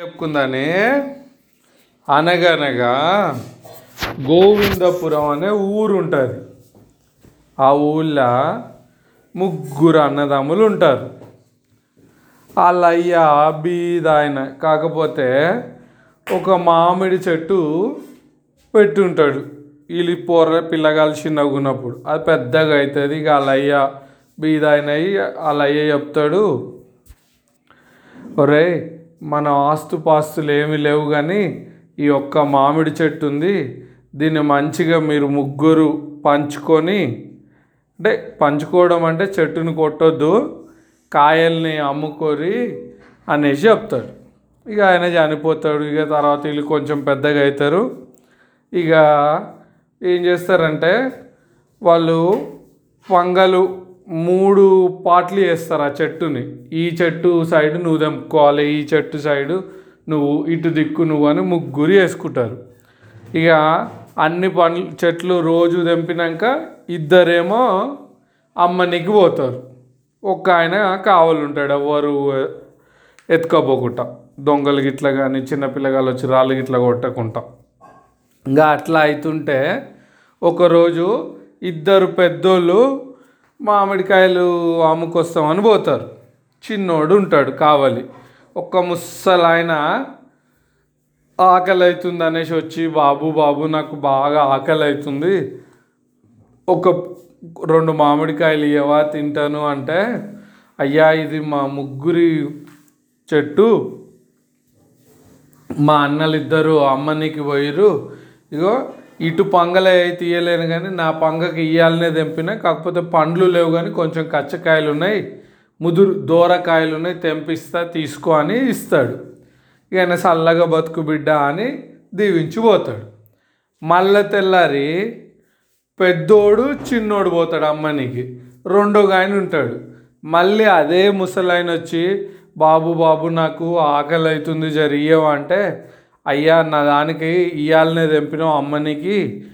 చెప్పుకుందానే. అనగనగా గోవిందపురం అనే ఊరు ఉంటుంది ఆ ఊళ్ళో ముగ్గురు అన్నదమ్ములు ఉంటారు. వాళ్ళ అయ్య బీద కాకపోతే ఒక మామిడి చెట్టు పెట్టుంటాడు. వీళ్ళు పొర్ర పిల్లగాలు చిన్నగా ఉన్నప్పుడు అది పెద్దగా అవుతుంది ఇక వాళ్ళయ్య బీదాయన బీద అయ్యి వాళ్ళయ్య చెప్తాడు. ఒరే మన ఆస్తుపాస్తులు ఏమీ లేవు కానీ ఈ ఒక్క మామిడి చెట్టు ఉంది. దీన్ని మంచిగా మీరు ముగ్గురు పంచుకొని అంటే పంచుకోవడం అంటే చెట్టుని కొట్టొద్దు కాయల్ని అమ్ముకొని అనేసి చెప్తాడు. ఇక ఆయన చనిపోతాడు ఇక తర్వాత వీళ్ళు కొంచెం పెద్దగా అవుతారు. ఇక ఏం చేస్తారంటే వాళ్ళు వంగలు మూడు పార్ట్లు చేస్తారు ఆ చెట్టుని. ఈ చెట్టు సైడ్ నువ్వు తెంపుకోవాలి ఈ చెట్టు సైడు నువ్వు ఇటు దిక్కు నువ్వు అని ముగ్గురు వేసుకుంటారు ఇక అన్ని పండ్లు చెట్లు రోజు తెంపినాక ఇద్దరేమో అమ్మనికి పోతారు. ఒక్క ఆయన కావాలంటాడు ఎవరు ఎత్తుకోపోకుండా దొంగలు గిట్ల కానీ చిన్నపిల్లగాలు వచ్చి రాళ్ళు గిట్ల కొట్టకుండా ఇంకా అట్లా అవుతుంటే ఒకరోజు ఇద్దరు పెద్దోళ్ళు మామిడికాయలు అమ్ముకొస్తామని పోతారు. చిన్నోడు ఉంటాడు కావాలి. ఒక్క ముసలాయన ఆకలి అవుతుంది అనేసి వచ్చి బాబు బాబు నాకు బాగా ఆకలి అవుతుంది ఒక రెండు మామిడికాయలు ఇవ్వవా తింటాను అంటే అయ్యా ఇది మా ముగ్గురి చెట్టు. మా అన్నలు ఇద్దరు అమ్మనికి పోయిరు ఇగో ఇటు పంగలే తీయలేను కానీ నా పంగకి ఇయ్యాలనే తెంపిన కాకపోతే పండ్లు లేవు కానీ కొంచెం కచ్చకాయలు ఉన్నాయి ముదురు దూరకాయలు ఉన్నాయి తెంపిస్తా తీసుకో అని ఇస్తాడు. ఇక చల్లగా బతుకు బిడ్డ అని దీవించి పోతాడు. మళ్ళా తెల్లారి పెద్దోడు చిన్నోడు పోతాడు అమ్మనికి. రెండో ఆయన ఉంటాడు. మళ్ళీ అదే ముసలాయన వచ్చి బాబు బాబు నాకు ఆకలి అవుతుంది జరిగేవా అంటే అయ్యా నా దానికి ఇయ్యాలనే తెంపినాం అమ్మనికి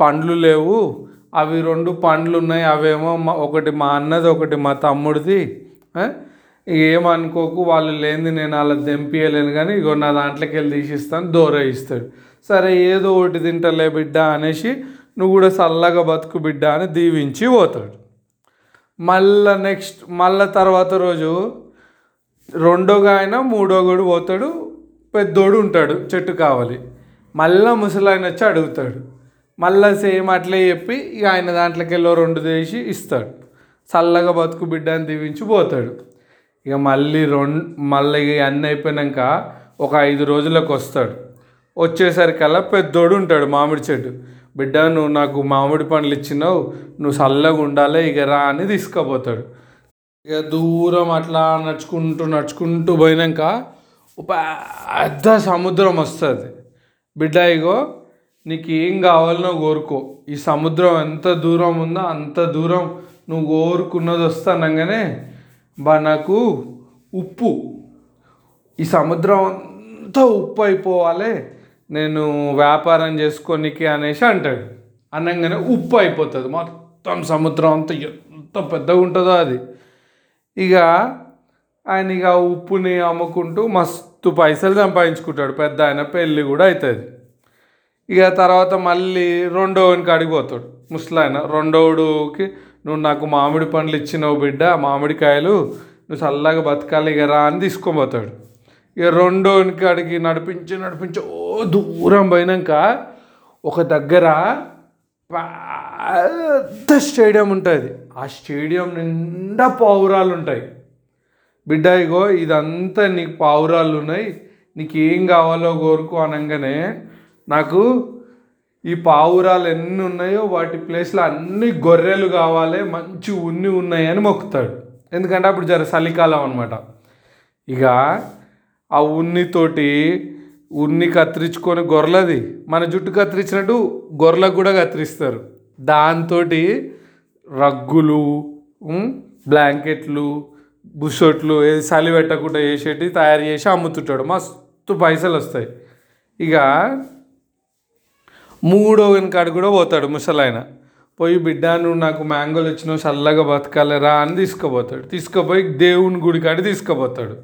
పండ్లు లేవు. అవి రెండు పండ్లు ఉన్నాయి అవేమో మా- ఒకటి మా అన్నది ఒకటి మా తమ్ముడిది. ఏమనుకోకు వాళ్ళు లేనిది నేను అలా తెంపియలేను కానీ ఇగో నా దాంట్లోకి వెళ్ళి తీసిస్తాను దూర ఇస్తాడు. సరే ఏదో ఒకటి తింటలే బిడ్డ అనేసి నువ్వు కూడా చల్లగా బతుకు బిడ్డ అని దీవించి పోతాడు. మళ్ళా నెక్స్ట్ మళ్ళా తర్వాత రోజు రెండోగా ఆయన మూడో మూడోగడు పోతాడు పెద్దోడు ఉంటాడు చెట్టు కావాలి. మళ్ళా ముసలాయన వచ్చి అడుగుతాడు. మళ్ళా సేమ్ అట్లే చెప్పి ఇక ఆయన దాంట్లోకి రెండు తీసి ఇస్తాడు. చల్లగా బతుకు బిడ్డ అని దీవించి పోతాడు. ఇక మళ్ళీ రెండు మళ్ళీ ఇక అన్నీ అయిపోయినాక ఒక ఐదు రోజులకు వస్తాడు. వచ్చేసరికల్లా పెద్దోడు ఉంటాడు మామిడి చెట్టు. బిడ్డ నువ్వు నాకు మామిడి పండ్లు ఇచ్చినావు నువ్వు చల్లగా ఉండాలి ఇక రా అని తీసుకుపోతాడు. ఇక దూరం అట్లా నడుచుకుంటూ నడుచుకుంటూ పోయినాక పెద్ద సముద్రం వస్తుంది. బిడ్డ ఇగో నీకు ఏం కావాలనో కోరుకో. ఈ సముద్రం ఎంత దూరం ఉందో అంత దూరం నువ్వు కోరుకున్నది వస్తానంగానే బా నాకు ఉప్పు. ఈ సముద్రం అంతా ఉప్పు అయిపోవాలి నేను వ్యాపారం చేసుకోనికి అనేసి అంటాడు. అనగానే ఉప్పు అయిపోతుంది. మొత్తం సముద్రం అంతా ఎంత పెద్దగా ఉంటుందో అది. ఇక ఆయన ఇక ఉప్పుని అమ్ముకుంటూ మస్తు పైసలు సంపాదించుకుంటాడు. పెద్ద ఆయన పెళ్ళి కూడా అవుతుంది ఇక తర్వాత మళ్ళీ రెండోనికి అడిగిపోతాడు ముసలాయన రెండోడుకి నువ్వు నాకు మామిడి పండ్లు ఇచ్చినావు బిడ్డ మామిడికాయలు నువ్వు చల్లగా బతకాలి ఇక రా అని తీసుకొని పోతాడు. ఇక రెండోనికి అడిగి నడిపించి నడిపించి ఓ దూరం పోయినాక ఒక దగ్గర పెద్ద స్టేడియం ఉంటుంది. ఆ స్టేడియం నిండా పావురాలు ఉంటాయి. బిడ్డ ఇగో ఇదంతా నీకు పావురాలు ఉన్నాయి. నీకు ఏం కావాలో కోరుకో అనగానే నాకు ఈ పావురాలు ఎన్ని ఉన్నాయో వాటి ప్లేస్లో అన్ని గొర్రెలు కావాలి మంచి ఉన్ని ఉన్నాయి అని మొక్కుతాడు. ఎందుకంటే అప్పుడు జర చలికాలం అనమాట ఇక ఆ ఉన్నితోటి ఉన్ని కత్తిరించుకొని గొర్రెలది. మన జుట్టు కత్తిరించినట్టు గొర్రెలకు కూడా కత్తిరిస్తారు. దాంతో రగ్గులు బ్లాంకెట్లు బుషర్ట్లు ఏది చలి పెట్టకుండా వేసేటి తయారు చేసి అమ్ముతుంటాడు. మస్తు పైసలు వస్తాయి. ఇక మూడో వెనకాడు కూడా పోతాడు ముసలాయన. పోయి బిడ్డ నువ్వు నాకు మ్యాంగోలు వచ్చినావు చల్లగా బతకాలిరా అని తీసుకుపోతాడు. తీసుకుపోయి దేవుని గుడి కాడి తీసుకుపోతాడు.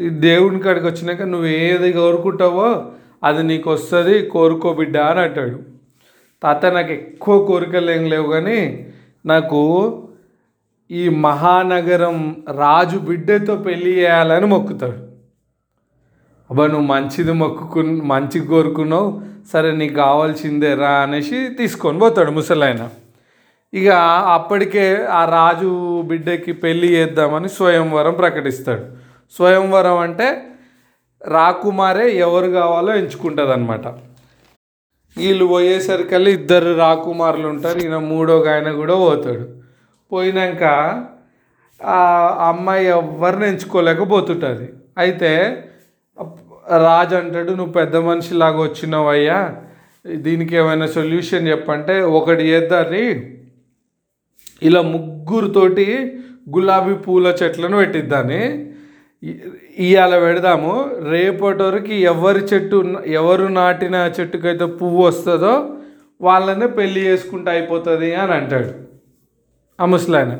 ఈ దేవుని కాడికి వచ్చినాక నువ్వు ఏది కోరుకుంటావో అది నీకు వస్తుంది కోరుకో బిడ్డ అని అంటాడు. తాత నాకు ఎక్కువ కోరికలు ఏం లేవు కానీ నాకు ఈ మహానగరం రాజు బిడ్డతో పెళ్ళి చేయాలని మొక్కుతాడు. అబ్బా నువ్వు మంచిది మొక్కుకు మంచి కోరుకున్నావు. సరే నీకు కావాల్సిందే రా అనేసి తీసుకొని పోతాడు ముసలాయన. ఇక అప్పటికే ఆ రాజు బిడ్డకి పెళ్ళి చేద్దామని స్వయంవరం ప్రకటిస్తాడు. స్వయంవరం అంటే రాకుమారే ఎవరు కావాలో ఎంచుకుంటుంది అనమాట వీళ్ళు పోయేసరికల్లా ఇద్దరు రాకుమారులు ఉంటారు. ఈయన మూడో ఆయన కూడా పోతాడు. పోయినాక ఆ అమ్మాయి ఎవరిని ఎంచుకోలేకపోతుంటుంది. అయితే రాజు అంటాడు నువ్వు పెద్ద మనిషిలాగా వచ్చినావయ్యా. దీనికి ఏమైనా సొల్యూషన్ చెప్పంటే ఒకటి చేద్దాన్ని ఇలా ముగ్గురుతోటి గులాబీ పూల చెట్లను పెట్టిద్దాన్ని. ఇవాళ పెడదాము. రేపటి వరకు ఎవరి చెట్టు ఎవరు నాటిన చెట్టుకైతే పువ్వు వస్తుందో వాళ్ళనే పెళ్ళి చేసుకుంటే అయిపోతుంది అని అంటాడు. ఆ ముసలాయన.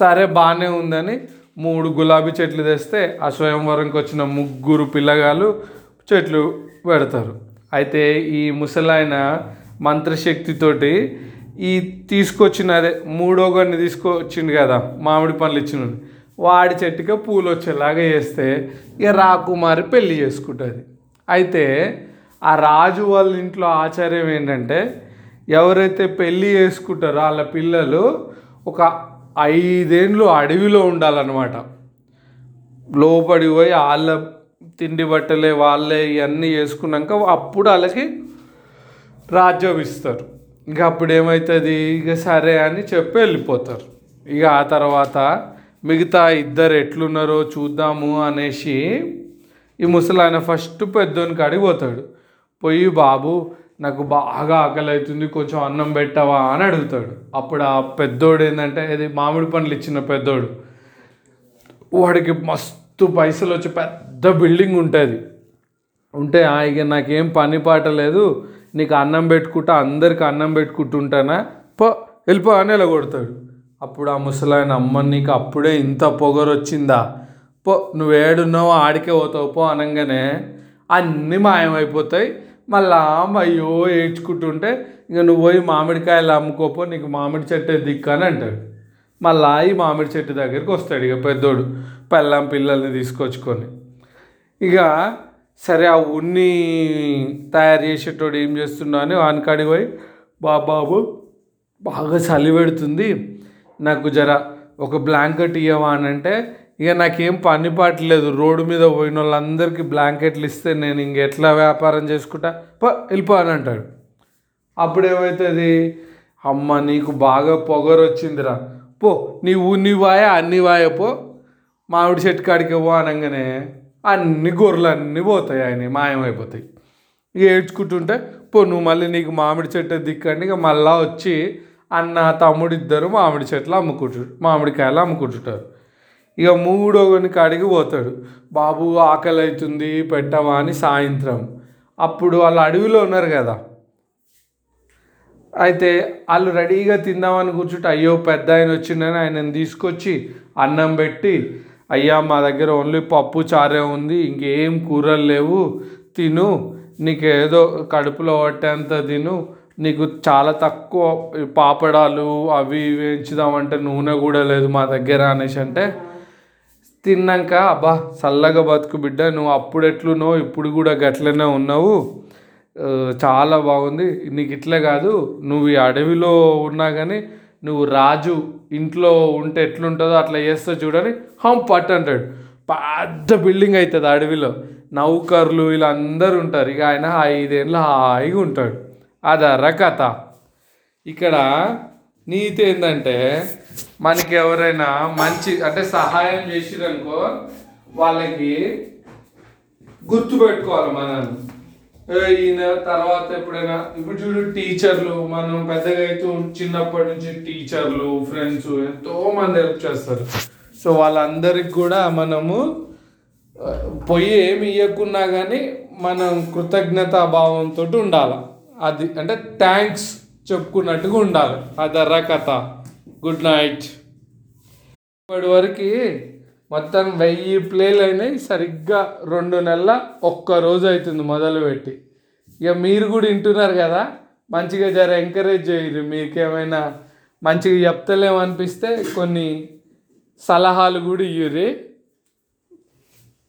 సరే బాగానే ఉందని మూడు గులాబీ చెట్లు తెస్తే ఆ స్వయంవరంకి వచ్చిన ముగ్గురు పిల్లగాళ్ళు చెట్లు పెడతారు. అయితే ఈ ముసలాయన మంత్రశక్తితోటి ఈ తీసుకొచ్చిన అదే మూడో గన్ని తీసుకొచ్చిండు కదా మామిడి పండ్లు ఇచ్చిన వాడి చెట్టుకే పూలు వచ్చేలాగా చేస్తే ఇక రాకుమారి పెళ్ళి చేసుకుంటుంది. అయితే ఆ రాజు వాళ్ళ ఇంట్లో ఆచార్యం ఏంటంటే ఎవరైతే పెళ్ళి చేసుకుంటారో వాళ్ళ పిల్లలు ఒక ఐదేండ్లు అడవిలో ఉండాలన్నమాట. లోపడి పోయి వాళ్ళ తిండి బట్టలే వాళ్ళే ఇవన్నీ చేసుకున్నాక అప్పుడు వాళ్ళకి రాజ్యం ఇస్తారు. ఇక అప్పుడు ఏమవుతుంది ఇక సరే అని చెప్పి వెళ్ళిపోతారు. ఇక ఆ తర్వాత మిగతా ఇద్దరు ఎట్లున్నారో చూద్దాము అనేసి ఈ ముసలాయన ఫస్ట్ పెద్దోని కాడికి పోతాడు. పోయి బాబు నాకు బాగా ఆకలి అవుతుంది కొంచెం అన్నం పెట్టవా అని అడుగుతాడు. అప్పుడు ఆ పెద్దోడు ఏంటంటే ఇది మామిడి పండ్లు ఇచ్చిన పెద్దోడు. వాడికి మస్తు పైసలు వచ్చి పెద్ద బిల్డింగ్ ఉంటుంది. ఉంటే "ఆ, ఇక నాకేం పని పాట లేదు నీకు అన్నం పెట్టుకుంటా అందరికి అన్నం పెట్టుకుంటుంటానా? పో వెళ్ళిపో అని ఇలా కొడతాడు అప్పుడు ఆ ముసలాయన అమ్మ నీకు అప్పుడే ఇంత పొగరు వచ్చిందా? పో నువ్వు ఏడున్నావు ఆడికే పోతావు పో అనగానే అన్నీ మాయమైపోతాయి. మళ్ళా అయ్యో ఏడ్చుకుంటుంటే ఇక నువ్వు పోయి మామిడికాయలు అమ్ముకోపో నీకు మామిడి చెట్టే దిక్కు అని అంటాడు. మళ్ళా ఈ మామిడి చెట్టు దగ్గరికి వస్తాడు ఇక పెద్దోడు పెళ్ళాం పిల్లల్ని తీసుకొచ్చుకొని. ఇక సరే ఆ ఉన్ని తయారు చేసేటోడు ఏం చేస్తున్నా అని వానికాడికి పోయి బాబాబు బాగా చలి పెడుతుంది నాకు జర ఒక బ్లాంకెట్ ఇవ్వవా అని అంటే ఇక నాకేం పని పాటలేదు రోడ్డు మీద పోయిన వాళ్ళందరికీ బ్లాంకెట్లు ఇస్తే నేను ఇంక ఎట్లా వ్యాపారం చేసుకుంటా? పో వెళ్ళిపో అని అంటాడు. అప్పుడు ఏమవుతుంది అమ్మ నీకు బాగా పొగరు వచ్చిందిరా పో నీవు నీ వాయ అన్ని వాయ పో. మామిడి చెట్టు కాడికి పో అనగానే అన్ని గొర్రెలు అన్నీ పోతాయి ఆయన మాయమైపోతాయి. ఇక ఏడ్చుకుంటుంటే పో నువ్వు మళ్ళీ నీకు మామిడి చెట్టు దిక్కండి. ఇక మళ్ళా వచ్చి అన్న తమ్ముడు ఇద్దరు మామిడి చెట్లు అమ్ముకుంటు మామిడికాయలు అమ్ముకుంటుంటారు. ఇక మూడోని కాడికి పోతాడు. బాబు ఆకలి అవుతుంది పెట్టవా? అని సాయంత్రం. అప్పుడు వాళ్ళు అడవిలో ఉన్నారు కదా. అయితే వాళ్ళు రెడీగా తిందామని కూర్చుంటే అయ్యో పెద్ద ఆయన వచ్చిండని ఆయనను తీసుకొచ్చి అన్నం పెట్టి అయ్యా మా దగ్గర ఓన్లీ పప్పు చారే ఉంది ఇంకేం కూరలు లేవు తిను నీకు ఏదో కడుపులో పట్టేంత తిను నీకు చాలా తక్కువ పాపడాలు అవి ఇవి వేయించుదామంటే నూనె కూడా లేదు మా దగ్గర అనేసి అంటే తిన్నాక అబ్బా చల్లగా బతుకు బిడ్డ నువ్వు అప్పుడు ఎట్లున్నావు ఇప్పుడు కూడా గట్లనే ఉన్నావు. చాలా బాగుంది. నీకు ఇట్లే కాదు. నువ్వు ఈ అడవిలో ఉన్నా కానీ నువ్వు రాజు ఇంట్లో ఉంటే ఎట్లుంటుందో అట్లా చేస్తా చూడని హం పట్ అంటాడు. పెద్ద బిల్డింగ్ అవుతుంది అడవిలో. నౌకర్లు ఇలా అందరు ఉంటారు. ఇక ఆయన ఐదేళ్ళు హాయిగా ఉంటాడు. అదర కథ ఇక్కడ నీతి ఏంటంటే మనకి ఎవరైనా మంచి అంటే సహాయం చేసిరనుకో వాళ్ళకి గుర్తు పెట్టుకోవాలి మనం. ఈయన తర్వాత ఎప్పుడైనా ఇప్పుడు చూడు టీచర్లు మనం పెద్దగా అయితే చిన్నప్పటి నుంచి టీచర్లు ఫ్రెండ్స్ ఎంతో మంది హెల్ప్ చేస్తారు. సో వాళ్ళందరికి కూడా మనము పొయ్యి ఏమి ఇవ్వకున్నా కానీ మనం కృతజ్ఞతా భావంతో ఉండాలి. అది అంటే థ్యాంక్స్ చెప్పుకున్నట్టుగా ఉండాలి. అదర్రా కథ. గుడ్ నైట్ ఇప్పటి వరకు మొత్తం వెయ్యి ప్లేలు అయినాయి. సరిగ్గా రెండు నెలల ఒక్క రోజు అవుతుంది మొదలుపెట్టి ఇక మీరు కూడా వింటున్నారు కదా మంచిగా జర ఎంకరేజ్ చేయరు. మీకేమైనా మంచిగా చెప్తలేమనిపిస్తే కొన్ని సలహాలు కూడా ఇయ్యుర్రి